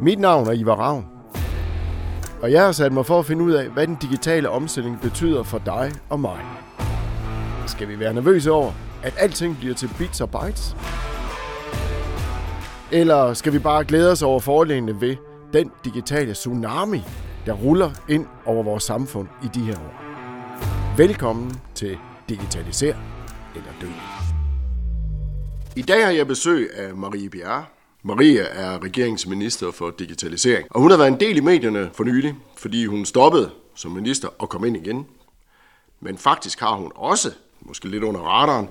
Mit navn er Ivar Ravn, og jeg har sat mig for at finde ud af, hvad den digitale omstilling betyder for dig og mig. Skal vi være nervøse over, at alting bliver til bits og bytes? Eller skal vi bare glæde os over fordelene ved den digitale tsunami, der ruller ind over vores samfund i de her år? Velkommen til Digitaliser eller Dø. I dag har jeg besøg af Marie Bjerre. Maria er regeringsminister for digitalisering, og hun har været en del i medierne for nylig, fordi hun stoppede som minister og kom ind igen. Men faktisk har hun også, måske lidt under radaren,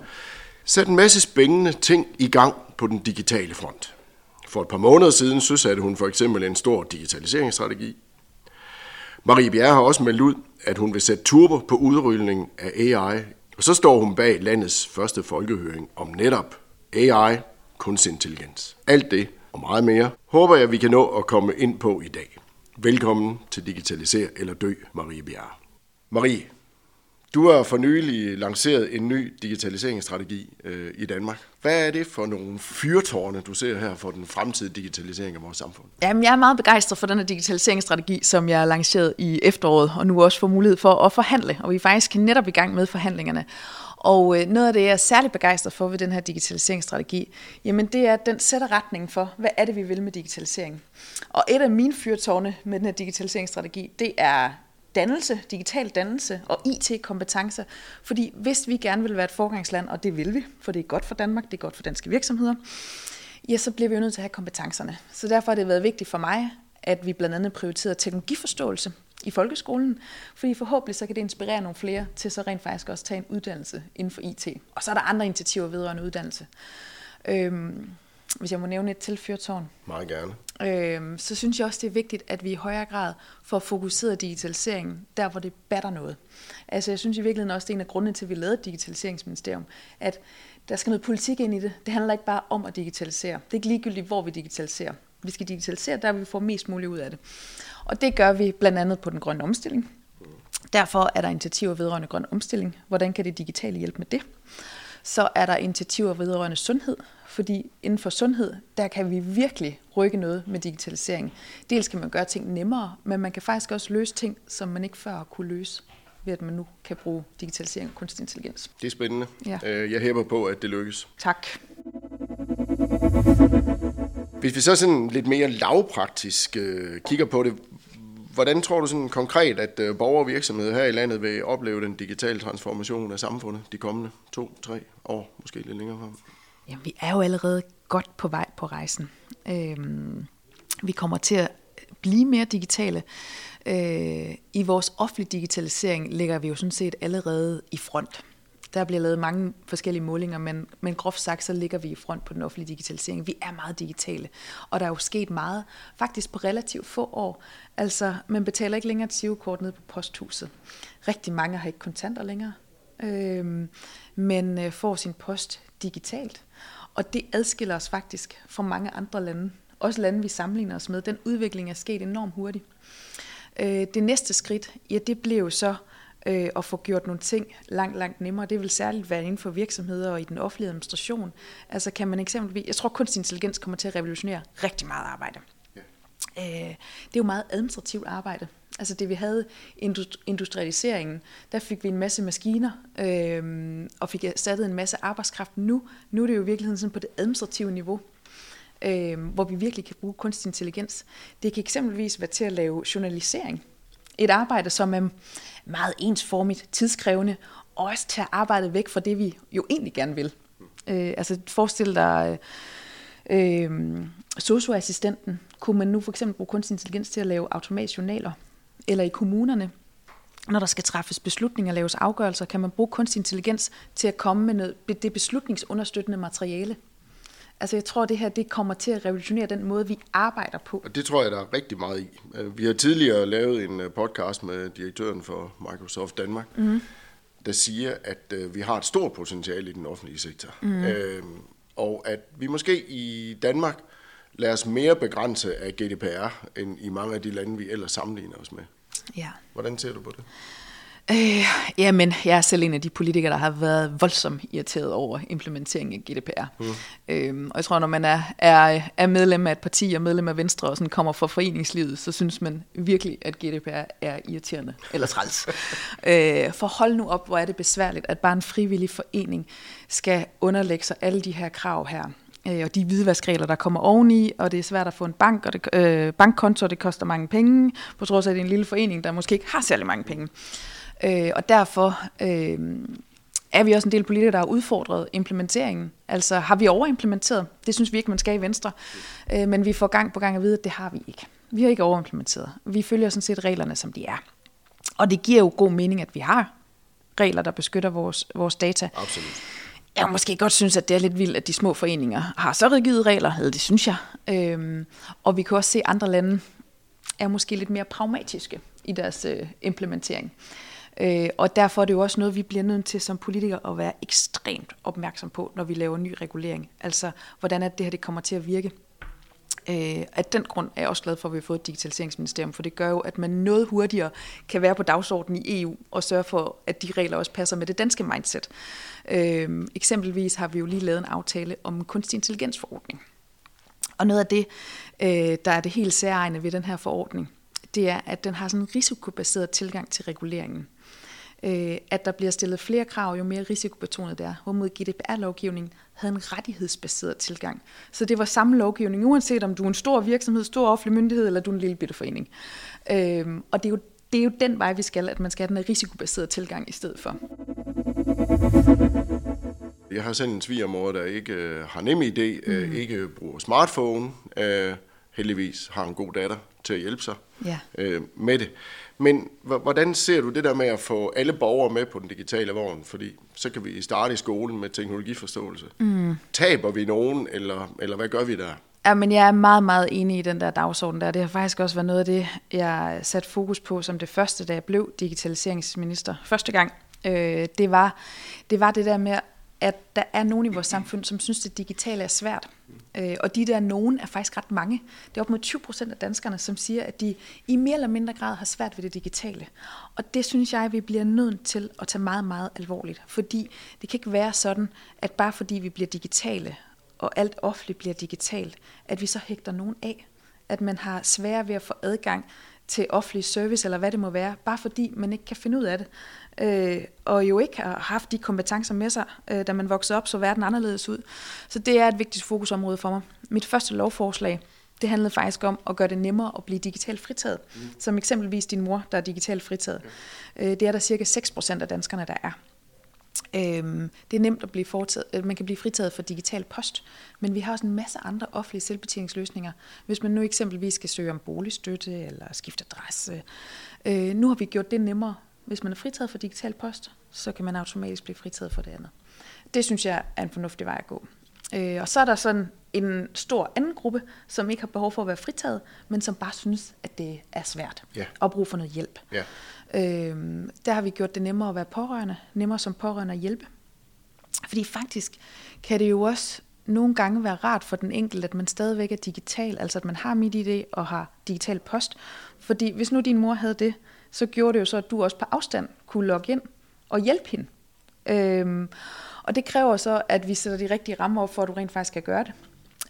sat en masse spændende ting i gang på den digitale front. For et par måneder siden søsatte hun for eksempel en stor digitaliseringsstrategi. Marie Bjerre har også meldt ud, at hun vil sætte turbo på udrulningen af AI, og så står hun bag landets første folkehøring om netop AI, kunstig intelligens. Alt det og meget mere håber jeg, vi kan nå at komme ind på i dag. Velkommen til Digitaliser eller Dø, Marie Bjerre. Marie, du har for nylig lanceret en ny digitaliseringsstrategi øh, i Danmark. Hvad er det for nogle fyrtårne, du ser her for den fremtidige digitalisering af vores samfund? Jamen, jeg er meget begejstret for den her digitaliseringsstrategi, som jeg har lanceret i efteråret, og nu også får mulighed for at forhandle. Og vi er faktisk netop i gang med forhandlingerne. Og øh, noget af det, jeg er særlig begejstret for ved den her digitaliseringsstrategi, jamen det er, at den sætter retningen for, hvad er det, vi vil med digitalisering. Og et af mine fyrtårne med den her digitaliseringsstrategi, det er dannelse, digital dannelse og IT-kompetencer. Fordi hvis vi gerne vil være et forgangsland, og det vil vi, for det er godt for Danmark, det er godt for danske virksomheder, ja, så bliver vi jo nødt til at have kompetencerne. Så derfor har det været vigtigt for mig, at vi blandt andet prioriterer teknologiforståelse i folkeskolen, fordi forhåbentlig så kan det inspirere nogle flere til så rent faktisk også tage en uddannelse inden for IT. Og så er der andre initiativer vedrørende uddannelse. Øhm, hvis jeg må nævne et til fyrtårn. Meget gerne. Øhm, så synes jeg også, det er vigtigt, at vi i højere grad får fokuseret digitaliseringen der, hvor det batter noget. Altså jeg synes i virkeligheden også, det er en af grundene til, at vi lavede digitaliseringsministerium, at der skal noget politik ind i det. Det handler ikke bare om at digitalisere. Det er ikke ligegyldigt, hvor vi digitaliserer. Vi skal digitalisere der, vi får mest muligt ud af det. Og det gør vi blandt andet på den grønne omstilling. Derfor er der initiativer vedrørende grøn omstilling. Hvordan kan det digitale hjælpe med det? Så er der initiativer vedrørende sundhed, fordi inden for sundhed, der kan vi virkelig rykke noget med digitalisering. Dels kan man gøre ting nemmere, men man kan faktisk også løse ting, som man ikke før har kunne løse ved at man nu kan bruge digitalisering og kunstig intelligens. Det er spændende. Ja. Øh, jeg hæber på, at det lykkes. Tak. Hvis vi så sådan lidt mere lavpraktisk øh, kigger på det, hvordan tror du sådan konkret, at øh, borgere og virksomheder her i landet vil opleve den digitale transformation af samfundet de kommende to, tre år, måske lidt længere frem? Jamen, vi er jo allerede godt på vej på rejsen. Øh, vi kommer til at blive mere digitale. Øh, I vores offentlige digitalisering ligger vi jo sådan set allerede i front. Der bliver lavet mange forskellige målinger, men, men groft sagt, så ligger vi i front på den offentlige digitalisering. Vi er meget digitale, og der er jo sket meget, faktisk på relativt få år. Altså, man betaler ikke længere et kort ned på posthuset. Rigtig mange har ikke kontanter længere, øh, men øh, får sin post digitalt. Og det adskiller os faktisk fra mange andre lande. Også lande, vi sammenligner os med. Den udvikling er sket enormt hurtigt. Øh, det næste skridt, ja, det blev så øh, at få gjort nogle ting langt, langt nemmere. Det vil særligt være inden for virksomheder og i den offentlige administration. Altså kan man eksempelvis, jeg tror kunstig intelligens kommer til at revolutionere rigtig meget arbejde. Ja. Øh, det er jo meget administrativt arbejde. Altså det vi havde industrialiseringen, der fik vi en masse maskiner øh, og fik erstattet en masse arbejdskraft. Nu, nu er det jo i virkeligheden sådan på det administrative niveau, øh, hvor vi virkelig kan bruge kunstig intelligens. Det kan eksempelvis være til at lave journalisering. Et arbejde, som er meget ensformigt, tidskrævende, og også tager arbejdet arbejde væk fra det, vi jo egentlig gerne vil. Øh, altså forestil dig øh, socioassistenten. Kunne man nu for eksempel bruge kunstig intelligens til at lave automatiske journaler? Eller i kommunerne, når der skal træffes beslutninger, laves afgørelser, kan man bruge kunstig intelligens til at komme med noget, det beslutningsunderstøttende materiale. Altså jeg tror, det her det kommer til at revolutionere den måde, vi arbejder på. Og det tror jeg, der er rigtig meget i. Øh, vi har tidligere lavet en øh, podcast med direktøren for Microsoft Danmark, mm. der siger, at øh, vi har et stort potentiale i den offentlige sektor. Mm. Øh, og at vi måske i Danmark lader os mere begrænse af GDPR, end i mange af de lande, vi ellers sammenligner os med. Ja. Hvordan ser du på det? Øh, jamen, jeg er selv en af de politikere, der har været voldsomt irriteret over implementeringen af GDPR. Mm. Øh, og jeg tror, når man er, er, er medlem af et parti og medlem af Venstre og sådan kommer fra foreningslivet, så synes man virkelig, at GDPR er irriterende eller træls. øh, for hold nu op, hvor er det besværligt, at bare en frivillig forening skal underlægge sig alle de her krav her øh, og de hvidvaskregler, der kommer oveni, og det er svært at få en bank, og det, øh, bankkonto, det koster mange penge, på trods af, at det er en lille forening, der måske ikke har særlig mange penge. Øh, og derfor øh, er vi også en del politikere, der har udfordret implementeringen. Altså har vi overimplementeret? Det synes vi ikke, man skal i Venstre. Øh, men vi får gang på gang at vide, at det har vi ikke. Vi har ikke overimplementeret. Vi følger sådan set reglerne, som de er. Og det giver jo god mening, at vi har regler, der beskytter vores, vores data. Absolut. Jeg måske godt synes, at det er lidt vildt, at de små foreninger har så rigide regler, eller det synes jeg. Øhm, og vi kan også se, at andre lande er måske lidt mere pragmatiske i deres øh, implementering. Øh, og derfor er det jo også noget, vi bliver nødt til som politikere at være ekstremt opmærksom på, når vi laver ny regulering. Altså, hvordan er det her, det kommer til at virke. Øh, af den grund er jeg også glad for, at vi har fået et digitaliseringsministerium, for det gør jo, at man noget hurtigere kan være på dagsordenen i EU og sørge for, at de regler også passer med det danske mindset. Øh, eksempelvis har vi jo lige lavet en aftale om kunstig intelligensforordning. Og noget af det, øh, der er det helt særegne ved den her forordning, det er, at den har sådan en risikobaseret tilgang til reguleringen øh, at der bliver stillet flere krav, jo mere risikobetonet det er. Hvorimod GDPR-lovgivningen havde en rettighedsbaseret tilgang. Så det var samme lovgivning, uanset om du er en stor virksomhed, stor offentlig myndighed, eller du er en lille bitte forening. Øh, og det er, jo, det er jo den vej, vi skal, at man skal have den risikobaserede tilgang i stedet for. Jeg har selv en svigermor, der ikke øh, har nem idé, øh, mm. ikke bruger smartphone, øh, heldigvis har en god datter til at hjælpe sig ja. øh, med det. Men hvordan ser du det der med at få alle borgere med på den digitale vogn? Fordi så kan vi starte i skolen med teknologiforståelse. Mm. Taber vi nogen, eller, eller hvad gør vi der? Ja, men jeg er meget, meget enig i den der dagsorden der. Det har faktisk også været noget af det, jeg sat fokus på som det første, da jeg blev digitaliseringsminister. Første gang, øh, det, var, det var det der med at der er nogen i vores samfund, som synes, det digitale er svært. Øh, og de der nogen er faktisk ret mange. Det er op mod 20 procent af danskerne, som siger, at de i mere eller mindre grad har svært ved det digitale. Og det synes jeg, vi bliver nødt til at tage meget, meget alvorligt. Fordi det kan ikke være sådan, at bare fordi vi bliver digitale, og alt offentligt bliver digitalt, at vi så hægter nogen af. At man har svært ved at få adgang til offentlig service, eller hvad det må være, bare fordi man ikke kan finde ud af det øh, og jo ikke har haft de kompetencer med sig, øh, da man voksede op, så verden anderledes ud. Så det er et vigtigt fokusområde for mig. Mit første lovforslag, det handlede faktisk om at gøre det nemmere at blive digitalt fritaget. Mm. Som eksempelvis din mor, der er digitalt fritaget. Okay. Øh, det er der cirka 6% af danskerne, der er. Øhm, det er nemt at blive foretaget, øh, man kan blive fritaget for digital post, men vi har også en masse andre offentlige selvbetjeningsløsninger. Hvis man nu eksempelvis skal søge om boligstøtte eller skifte adresse. Øh, nu har vi gjort det nemmere hvis man er fritaget for digital post, så kan man automatisk blive fritaget for det andet. Det synes jeg er en fornuftig vej at gå. Øh, og så er der sådan en stor anden gruppe, som ikke har behov for at være fritaget, men som bare synes, at det er svært ja. og bruge for noget hjælp. Ja. Øh, der har vi gjort det nemmere at være pårørende, nemmere som pårørende at hjælpe. Fordi faktisk kan det jo også nogle gange være rart for den enkelte, at man stadigvæk er digital, altså at man har MitID og har digital post. Fordi hvis nu din mor havde det, så gjorde det jo så, at du også på afstand kunne logge ind og hjælpe hende. Øhm, og det kræver så, at vi sætter de rigtige rammer op for, at du rent faktisk kan gøre det.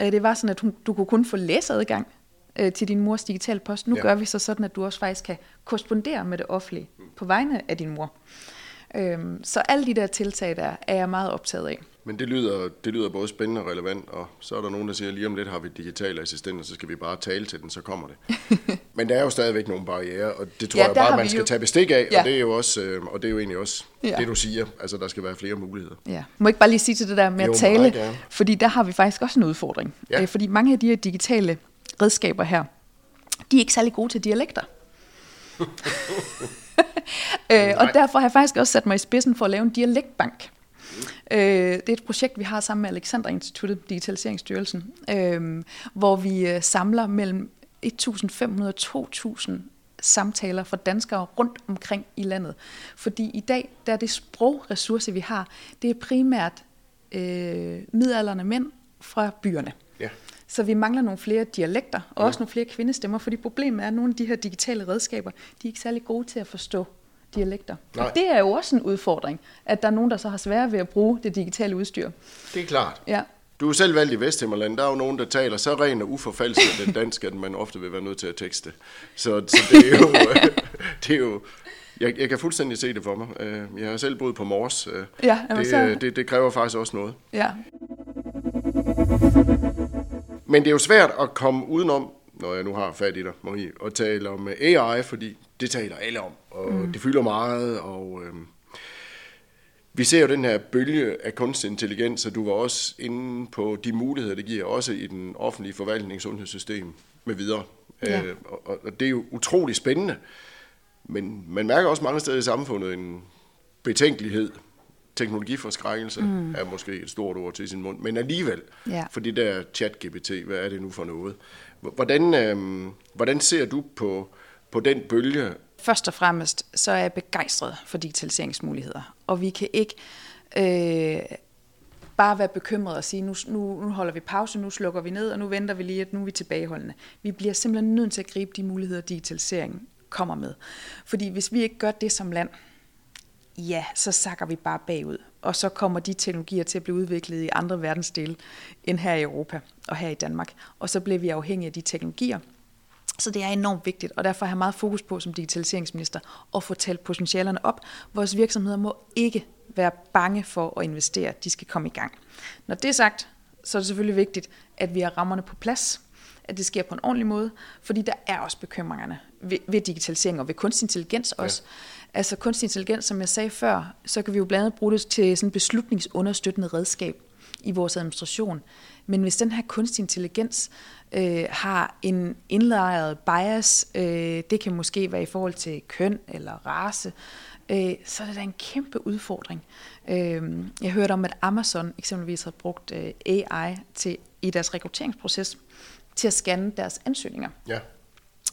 Øh, det var sådan, at hun, du kunne kun få læseadgang øh, til din mors digitale post. Nu ja. gør vi så sådan, at du også faktisk kan korrespondere med det offentlige på vegne af din mor. Øhm, så alle de der tiltag der er jeg meget optaget af. Men det lyder, det lyder både spændende og relevant, og så er der nogen, der siger, lige om lidt har vi digitale assistenter, så skal vi bare tale til den, så kommer det. Men der er jo stadigvæk nogle barriere, og det tror ja, jeg bare, man skal jo. tage bestik af, ja. og, det er jo også, øh, og det er jo egentlig også ja. det, du siger. Altså, der skal være flere muligheder. Ja. Må ikke bare lige sige til det der med jo, at tale, fordi der har vi faktisk også en udfordring. Ja. Øh, fordi mange af de her digitale redskaber her, de er ikke særlig gode til dialekter. øh, og derfor har jeg faktisk også sat mig i spidsen for at lave en dialektbank. Øh, det er et projekt, vi har sammen med Alexander Instituttet, Digitaliseringsstyrelsen, øh, hvor vi øh, samler mellem 1.500 og 2.000 samtaler fra danskere rundt omkring i landet. Fordi i dag, der er det sprogressource, vi har, det er primært øh, midalderne mænd fra byerne. Så vi mangler nogle flere dialekter, og ja. også nogle flere kvindestemmer, fordi problemet er, at nogle af de her digitale redskaber, de er ikke særlig gode til at forstå dialekter. Nej. Og det er jo også en udfordring, at der er nogen, der så har svært ved at bruge det digitale udstyr. Det er klart. Ja. Du er selv valgt i Vesthimmerland. Der er jo nogen, der taler så ren og uforfalsket den dansk, at man ofte vil være nødt til at tekste. Så, så det er jo... det er jo jeg, jeg kan fuldstændig se det for mig. Øh, jeg har selv boet på Mors. Øh, ja, det, så... det, det kræver faktisk også noget. Ja. Men det er jo svært at komme udenom, når jeg nu har fat i dig, Marie, at tale om AI, fordi det taler alle om, og mm. det fylder meget, og øh, vi ser jo den her bølge af kunstig intelligens, og du var også inde på de muligheder, det giver også i den offentlige forvaltning, sundhedssystem med videre. Ja. Øh, og, og det er jo utrolig spændende, men man mærker også mange steder i samfundet en betænkelighed. Teknologiforskrækkelse mm. er måske et stort ord til sin mund, men alligevel, ja. for det der chat-GPT, hvad er det nu for noget? Hvordan, øh, hvordan ser du på, på den bølge? Først og fremmest, så er jeg begejstret for digitaliseringsmuligheder, og vi kan ikke øh, bare være bekymret og sige, nu, nu, nu holder vi pause, nu slukker vi ned, og nu venter vi lige, at nu er vi tilbageholdende. Vi bliver simpelthen nødt til at gribe de muligheder, digitalisering kommer med. Fordi hvis vi ikke gør det som land, ja, så sakker vi bare bagud. Og så kommer de teknologier til at blive udviklet i andre verdensdele end her i Europa og her i Danmark. Og så bliver vi afhængige af de teknologier. Så det er enormt vigtigt, og derfor har jeg meget fokus på som digitaliseringsminister at få talt potentialerne op. Vores virksomheder må ikke være bange for at investere. De skal komme i gang. Når det er sagt, så er det selvfølgelig vigtigt, at vi har rammerne på plads, at det sker på en ordentlig måde, fordi der er også bekymringerne ved, ved digitalisering og ved kunstig intelligens også. Ja. Altså kunstig intelligens, som jeg sagde før, så kan vi jo blandt andet bruge det til sådan beslutningsunderstøttende redskab i vores administration. Men hvis den her kunstig intelligens øh, har en indlejret bias, øh, det kan måske være i forhold til køn eller race, øh, så er det da en kæmpe udfordring. Øh, jeg hørte om, at Amazon eksempelvis har brugt øh, AI til i deres rekrutteringsproces til at scanne deres ansøgninger. Ja.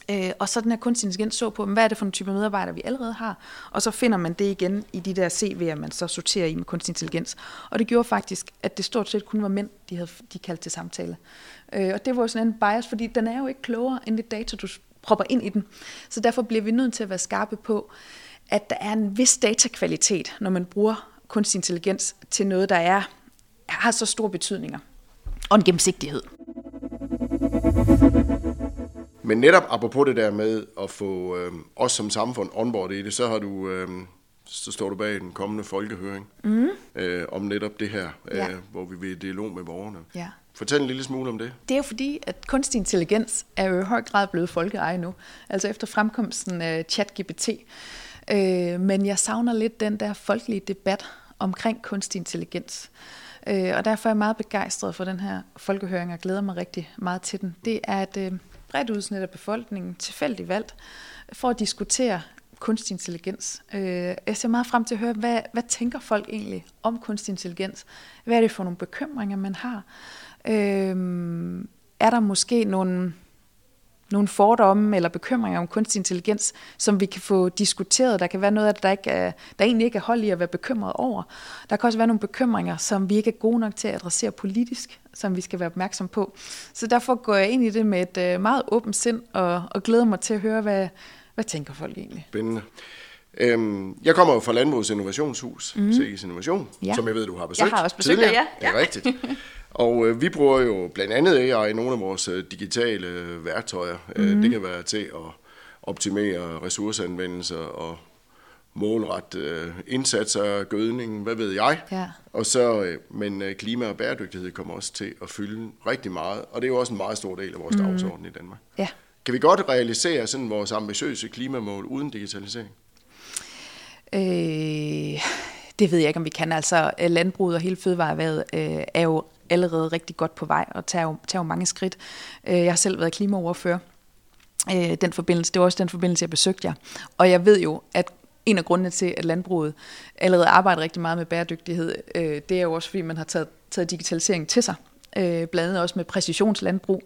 Øh, og så den her kunstig intelligens så på, hvad er det for en type medarbejdere, vi allerede har, og så finder man det igen i de der CV'er, man så sorterer i med kunstig intelligens. Og det gjorde faktisk, at det stort set kun var mænd, de havde de kaldt til samtale. Øh, og det var sådan en bias, fordi den er jo ikke klogere end det data, du propper ind i den. Så derfor bliver vi nødt til at være skarpe på, at der er en vis datakvalitet, når man bruger kunstig intelligens til noget, der er har så store betydninger. Og en gennemsigtighed. Men netop apropos det der med at få øh, os som samfund onboard i det, så har du... Øh, så står du bag den kommende folkehøring mm. øh, om netop det her, øh, ja. hvor vi vil i dialog med borgerne. Ja. Fortæl en lille smule om det. Det er jo fordi, at kunstig intelligens er jo i høj grad blevet folkeeje nu. Altså efter fremkomsten af ChatGPT. Øh, men jeg savner lidt den der folkelige debat omkring kunstig intelligens. Øh, Øh, og derfor er jeg meget begejstret for den her folkehøring og glæder mig rigtig meget til den. Det er et øh, bredt udsnit af befolkningen, tilfældigt valgt, for at diskutere kunstig intelligens. Øh, jeg ser meget frem til at høre, hvad, hvad tænker folk egentlig om kunstig intelligens? Hvad er det for nogle bekymringer, man har? Øh, er der måske nogle nogle fordomme eller bekymringer om kunstig intelligens, som vi kan få diskuteret. Der kan være noget af det, der, ikke er, der egentlig ikke er hold i at være bekymret over. Der kan også være nogle bekymringer, som vi ikke er gode nok til at adressere politisk, som vi skal være opmærksom på. Så derfor går jeg ind i det med et øh, meget åbent sind og, og glæder mig til at høre, hvad, hvad tænker folk egentlig. Spændende. Øhm, jeg kommer jo fra Landbrugets Innovationshus, mm. CIS Innovation, ja. som jeg ved, du har besøgt Jeg har også besøgt det, ja. ja. Det er rigtigt. Og øh, vi bruger jo blandt andet AI i nogle af vores øh, digitale øh, værktøjer. Mm. det kan være til at optimere ressourceanvendelse og målret øh, indsatser, gødning, hvad ved jeg. Ja. Og så, øh, men øh, klima og bæredygtighed kommer også til at fylde rigtig meget, og det er jo også en meget stor del af vores mm. dagsorden i Danmark. Ja. Kan vi godt realisere sådan vores ambitiøse klimamål uden digitalisering? Øh, det ved jeg ikke, om vi kan. Altså, landbruget og hele fødevareværet øh, er jo allerede rigtig godt på vej og tager jo, tager jo mange skridt. Øh, jeg har selv været klimaoverfører. Øh, den forbindelse, det var også den forbindelse, jeg besøgte jer. Og jeg ved jo, at en af grundene til, at landbruget allerede arbejder rigtig meget med bæredygtighed, øh, det er jo også, fordi man har taget, taget digitalisering til sig. Blandt andet også med præcisionslandbrug.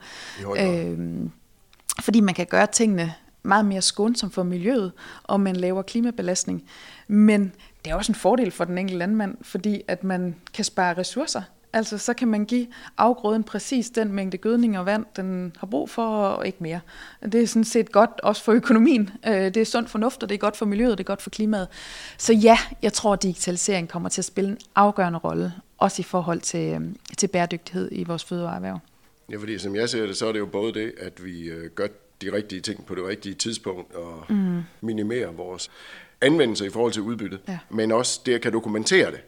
Fordi man kan gøre tingene meget mere skånsomt for miljøet, og man laver klimabelastning. Men det er også en fordel for den enkelte landmand, fordi at man kan spare ressourcer Altså, så kan man give afgrøden præcis den mængde gødning og vand, den har brug for, og ikke mere. Det er sådan set godt også for økonomien. Øh, det er sund fornuft, og det er godt for miljøet, det er godt for klimaet. Så ja, jeg tror, at digitalisering kommer til at spille en afgørende rolle, også i forhold til, øh, til bæredygtighed i vores fødevareerhverv. Ja, fordi som jeg ser det, så er det jo både det, at vi øh, gør de rigtige ting på det rigtige tidspunkt og mm. minimerer vores anvendelse i forhold til udbyttet, ja. men også det at kan dokumentere det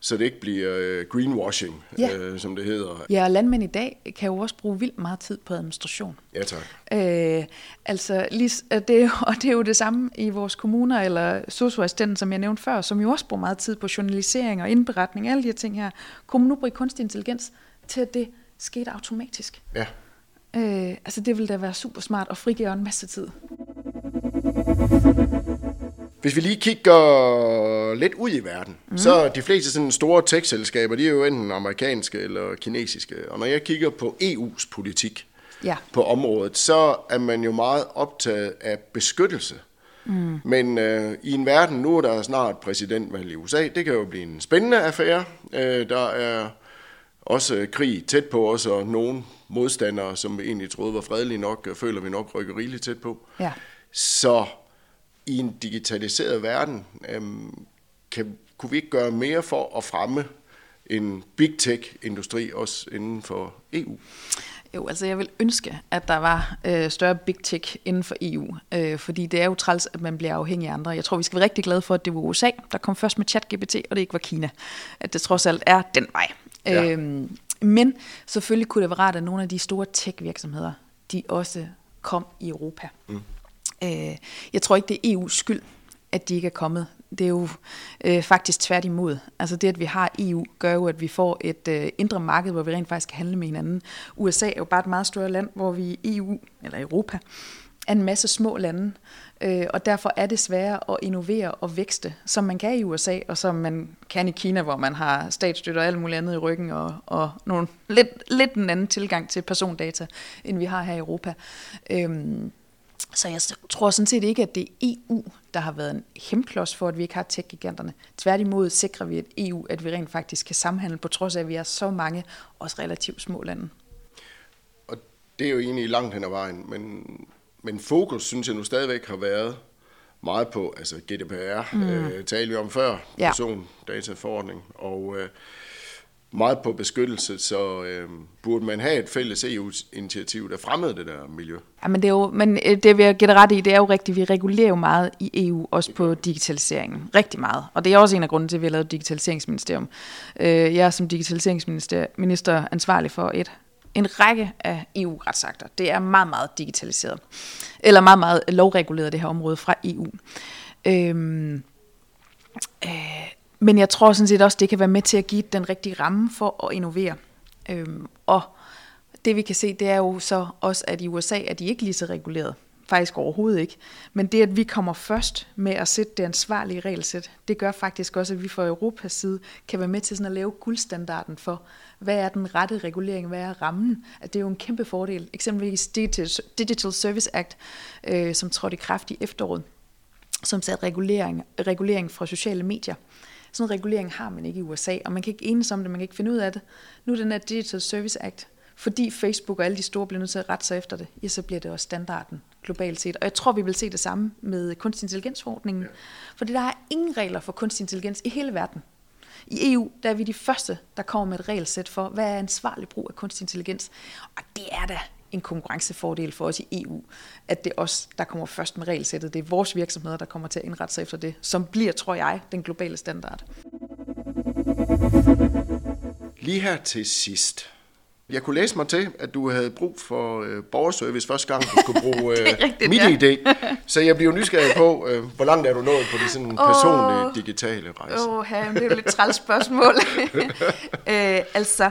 så det ikke bliver øh, greenwashing, ja. øh, som det hedder. Ja, og landmænd i dag kan jo også bruge vildt meget tid på administration. Ja, tak. Øh, altså, lige, det, og det er jo det samme i vores kommuner, eller socioassistenten, som jeg nævnte før, som jo også bruger meget tid på journalisering og indberetning, alle de her ting her. Man nu bruge kunstig intelligens til, at det skete automatisk? Ja. Øh, altså, det ville da være super smart og frigøre en masse tid. Hvis vi lige kigger lidt ud i verden, mm. så de fleste sådan store tech-selskaber, de er jo enten amerikanske eller kinesiske. Og når jeg kigger på EU's politik ja. på området, så er man jo meget optaget af beskyttelse. Mm. Men øh, i en verden, nu er der snart præsidentvalg i USA, det kan jo blive en spændende affære. Øh, der er også krig tæt på os, og nogle modstandere, som vi egentlig troede var fredelige nok, føler vi nok rykker rigeligt tæt på. Ja. Så i en digitaliseret verden, øhm, kan, kunne vi ikke gøre mere for at fremme en big tech-industri også inden for EU? Jo, altså jeg vil ønske, at der var øh, større big tech inden for EU, øh, fordi det er jo træls, at man bliver afhængig af andre. Jeg tror, vi skal være rigtig glade for, at det var USA, der kom først med ChatGPT, og det ikke var Kina. At det trods alt er den vej. Ja. Øhm, men selvfølgelig kunne det være rart, at nogle af de store tech-virksomheder, de også kom i Europa. Mm. Øh, jeg tror ikke, det er EU's skyld, at de ikke er kommet. Det er jo øh, faktisk tværtimod. Altså det, at vi har EU, gør jo, at vi får et øh, indre marked, hvor vi rent faktisk kan handle med hinanden. USA er jo bare et meget større land, hvor vi i EU, eller Europa, er en masse små lande, øh, og derfor er det sværere at innovere og vækste, som man kan i USA, og som man kan i Kina, hvor man har statsstøtte og alt muligt andet i ryggen, og, og nogle, lidt, lidt en anden tilgang til persondata, end vi har her i Europa. Øh, så jeg tror sådan set ikke, at det er EU, der har været en hemklods for, at vi ikke har tech-giganterne. Tværtimod sikrer vi et EU, at vi rent faktisk kan samhandle, på trods af, at vi er så mange, også relativt små lande. Og det er jo egentlig langt hen ad vejen, men, men fokus, synes jeg nu stadigvæk har været meget på, altså GDPR, mm. øh, talte vi om før, ja. persondataforordning, og øh, meget på beskyttelse, så øh, burde man have et fælles EU-initiativ, der fremmede det der miljø. Ja, men det, er jo, men øh, det vil jeg gætte ret i, det er jo rigtigt, vi regulerer jo meget i EU, også på digitaliseringen. Rigtig meget. Og det er også en af grunden til, at vi har lavet digitaliseringsministerium. Øh, jeg er som digitaliseringsminister ansvarlig for et en række af EU-retsakter. Det er meget, meget digitaliseret. Eller meget, meget lovreguleret, det her område fra EU. Øhm, øh, men jeg tror sådan set også, det kan være med til at give den rigtige ramme for at innovere. Øhm, og det vi kan se, det er jo så også, at i USA er de ikke lige så reguleret. Faktisk overhovedet ikke. Men det, at vi kommer først med at sætte det ansvarlige regelsæt, det gør faktisk også, at vi fra Europas side kan være med til sådan at lave guldstandarden for, hvad er den rette regulering, hvad er rammen. At det er jo en kæmpe fordel. Eksempelvis Digital Service Act, øh, som trådte i kraft i efteråret, som satte regulering, regulering fra sociale medier. Sådan en regulering har man ikke i USA, og man kan ikke enes om det, man kan ikke finde ud af det. Nu er den her Digital Service Act, fordi Facebook og alle de store bliver nødt til at rette sig efter det, ja, så bliver det også standarden globalt set. Og jeg tror, vi vil se det samme med kunstig intelligensforordningen. Ja. Fordi der er ingen regler for kunstig intelligens i hele verden. I EU der er vi de første, der kommer med et regelsæt for, hvad er ansvarlig brug af kunstig intelligens. Og det er da en konkurrencefordel for os i EU, at det er os, der kommer først med regelsættet. Det er vores virksomheder, der kommer til at indrette sig efter det, som bliver, tror jeg, den globale standard. Lige her til sidst. Jeg kunne læse mig til, at du havde brug for øh, borgerservice første gang, du skulle bruge øh, rigtigt, mit ja. idé. Så jeg bliver nysgerrig på, øh, hvor langt er du nået på de sådan personlige oh, digitale rejser? Åh, oh, ja, det er jo lidt træls spørgsmål. øh, altså,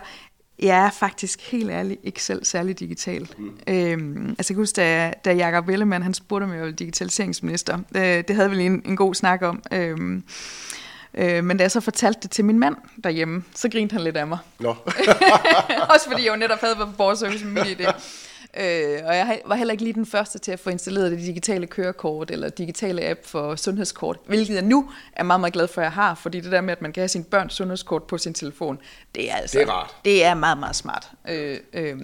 jeg er faktisk helt ærligt ikke selv særlig digital. Mm. Øhm, altså jeg kan huske, da, da Jacob Wellemann, han spurgte om jeg var digitaliseringsminister. Øh, det havde vi lige en, en god snak om. Øhm, øh, men da jeg så fortalte det til min mand derhjemme, så grinte han lidt af mig. No. Også fordi jeg jo netop havde været på borgerservice med min idé. Øh, og jeg var heller ikke lige den første til at få installeret det digitale kørekort eller digitale app for sundhedskort, hvilket jeg nu er meget, meget glad for, at jeg har, fordi det der med, at man kan have sin børns sundhedskort på sin telefon, det er altså... Det er rart. Det er meget, meget smart. Øh, øh,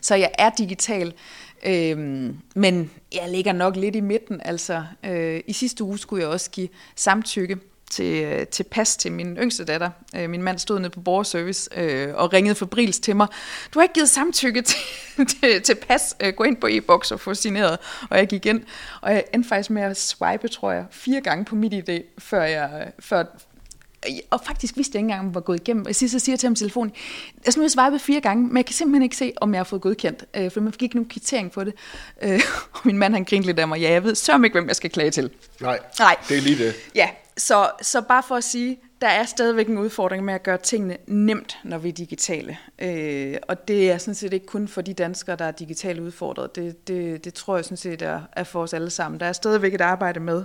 så jeg er digital, øh, men jeg ligger nok lidt i midten. Altså, øh, i sidste uge skulle jeg også give samtykke til, øh, til pas til min yngste datter. Øh, min mand stod nede på borgerservice øh, og ringede fabrils til mig. Du har ikke givet samtykke til, til, til pas. Øh, gå ind på e-boks og få signeret. Og jeg gik ind, og jeg endte faktisk med at swipe, tror jeg, fire gange på mit idé, før jeg, før, og faktisk vidste jeg ikke engang, om jeg var gået igennem. Og sidst så siger jeg til ham i telefonen, jeg skal swipe fire gange, men jeg kan simpelthen ikke se, om jeg har fået godkendt, øh, for man fik ikke nogen kvittering på det. Øh, og min mand han grinte lidt af mig, ja, jeg ved sørme ikke, hvem jeg skal klage til. Nej, Nej. det er lige det. Ja, så, så bare for at sige, der er stadigvæk en udfordring med at gøre tingene nemt, når vi er digitale. Øh, og det er sådan set ikke kun for de danskere, der er digitalt udfordret. Det, det, det tror jeg sådan set er, er for os alle sammen. Der er stadigvæk et arbejde med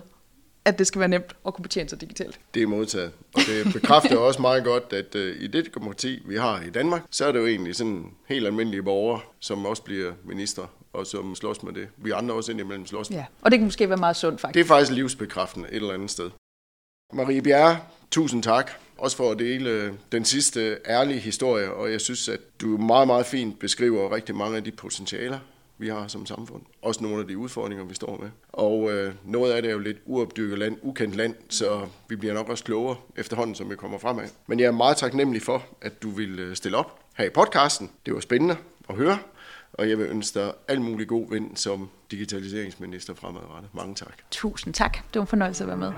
at det skal være nemt at kunne betjene sig digitalt. Det er modtaget. Og det bekræfter også meget godt, at uh, i det demokrati, vi har i Danmark, så er det jo egentlig sådan helt almindelige borgere, som også bliver minister og som slås med det. Vi andre også indimellem slås med. Ja, og det kan måske være meget sundt faktisk. Det er faktisk livsbekræftende et eller andet sted. Marie Bjerre, tusind tak. Også for at dele øh, den sidste ærlige historie, og jeg synes, at du meget, meget fint beskriver rigtig mange af de potentialer, vi har som samfund. Også nogle af de udfordringer, vi står med. Og øh, noget af det er jo lidt uopdyrket land, ukendt land, så vi bliver nok også klogere efterhånden, som vi kommer fremad. Men jeg er meget taknemmelig for, at du vil øh, stille op her i podcasten. Det var spændende at høre, og jeg vil ønske dig al mulig god vind som digitaliseringsminister fremadrettet. Mange tak. Tusind tak. Det var en fornøjelse at være med.